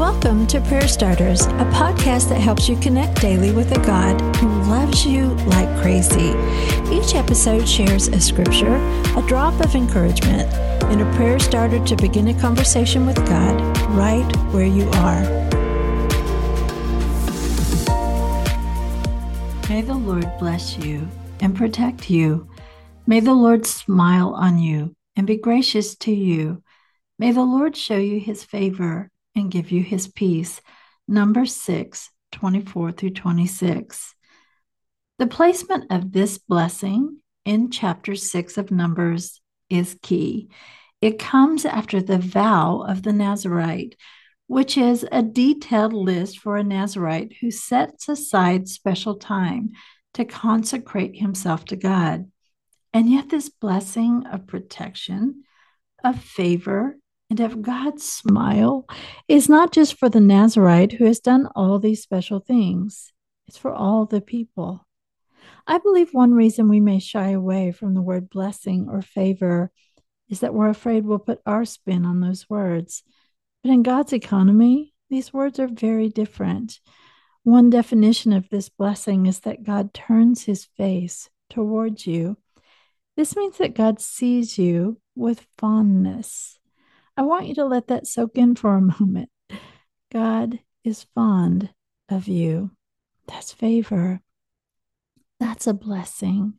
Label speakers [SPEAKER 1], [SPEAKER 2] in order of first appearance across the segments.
[SPEAKER 1] Welcome to Prayer Starters, a podcast that helps you connect daily with a God who loves you like crazy. Each episode shares a scripture, a drop of encouragement, and a prayer starter to begin a conversation with God right where you are. May the Lord bless you and protect you. May the Lord smile on you and be gracious to you. May the Lord show you his favor and give you his peace. Number 6, 24 through 26. The placement of this blessing in chapter 6 of Numbers is key. It comes after the vow of the Nazarite, which is a detailed list for a Nazarite who sets aside special time to consecrate himself to God. And yet, this blessing of protection, of favor, and of God's smile is not just for the Nazarite who has done all these special things, it's for all the people. I believe one reason we may shy away from the word blessing or favor is that we're afraid we'll put our spin on those words. But in God's economy, these words are very different. One definition of this blessing is that God turns his face towards you. This means that God sees you with fondness. I want you to let that soak in for a moment. God is fond of you. That's favor. That's a blessing.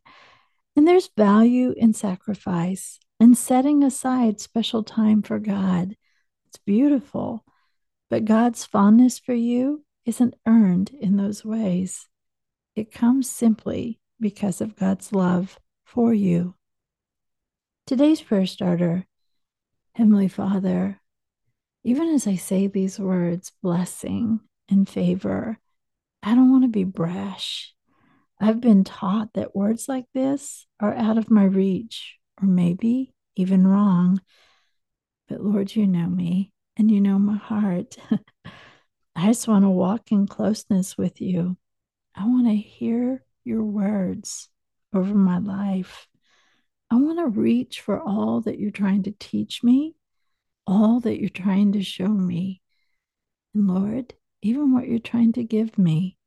[SPEAKER 1] And there's value in sacrifice and setting aside special time for God. It's beautiful. But God's fondness for you isn't earned in those ways. It comes simply because of God's love for you. Today's prayer starter Heavenly Father, even as I say these words, blessing and favor, I don't want to be brash. I've been taught that words like this are out of my reach, or maybe even wrong. But Lord, you know me and you know my heart. I just want to walk in closeness with you. I want to hear your words over my life. I want to reach for all that you're trying to teach me, all that you're trying to show me. And Lord, even what you're trying to give me,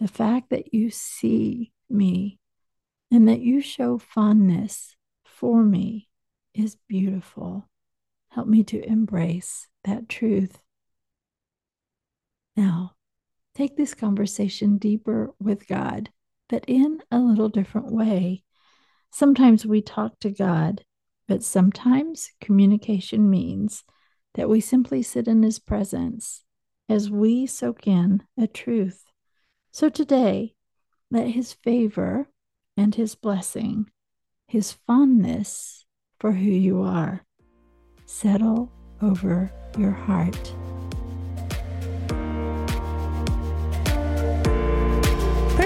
[SPEAKER 1] the fact that you see me and that you show fondness for me is beautiful. Help me to embrace that truth. Now, take this conversation deeper with God, but in a little different way. Sometimes we talk to God, but sometimes communication means that we simply sit in His presence as we soak in a truth. So today, let His favor and His blessing, His fondness for who you are, settle over your heart.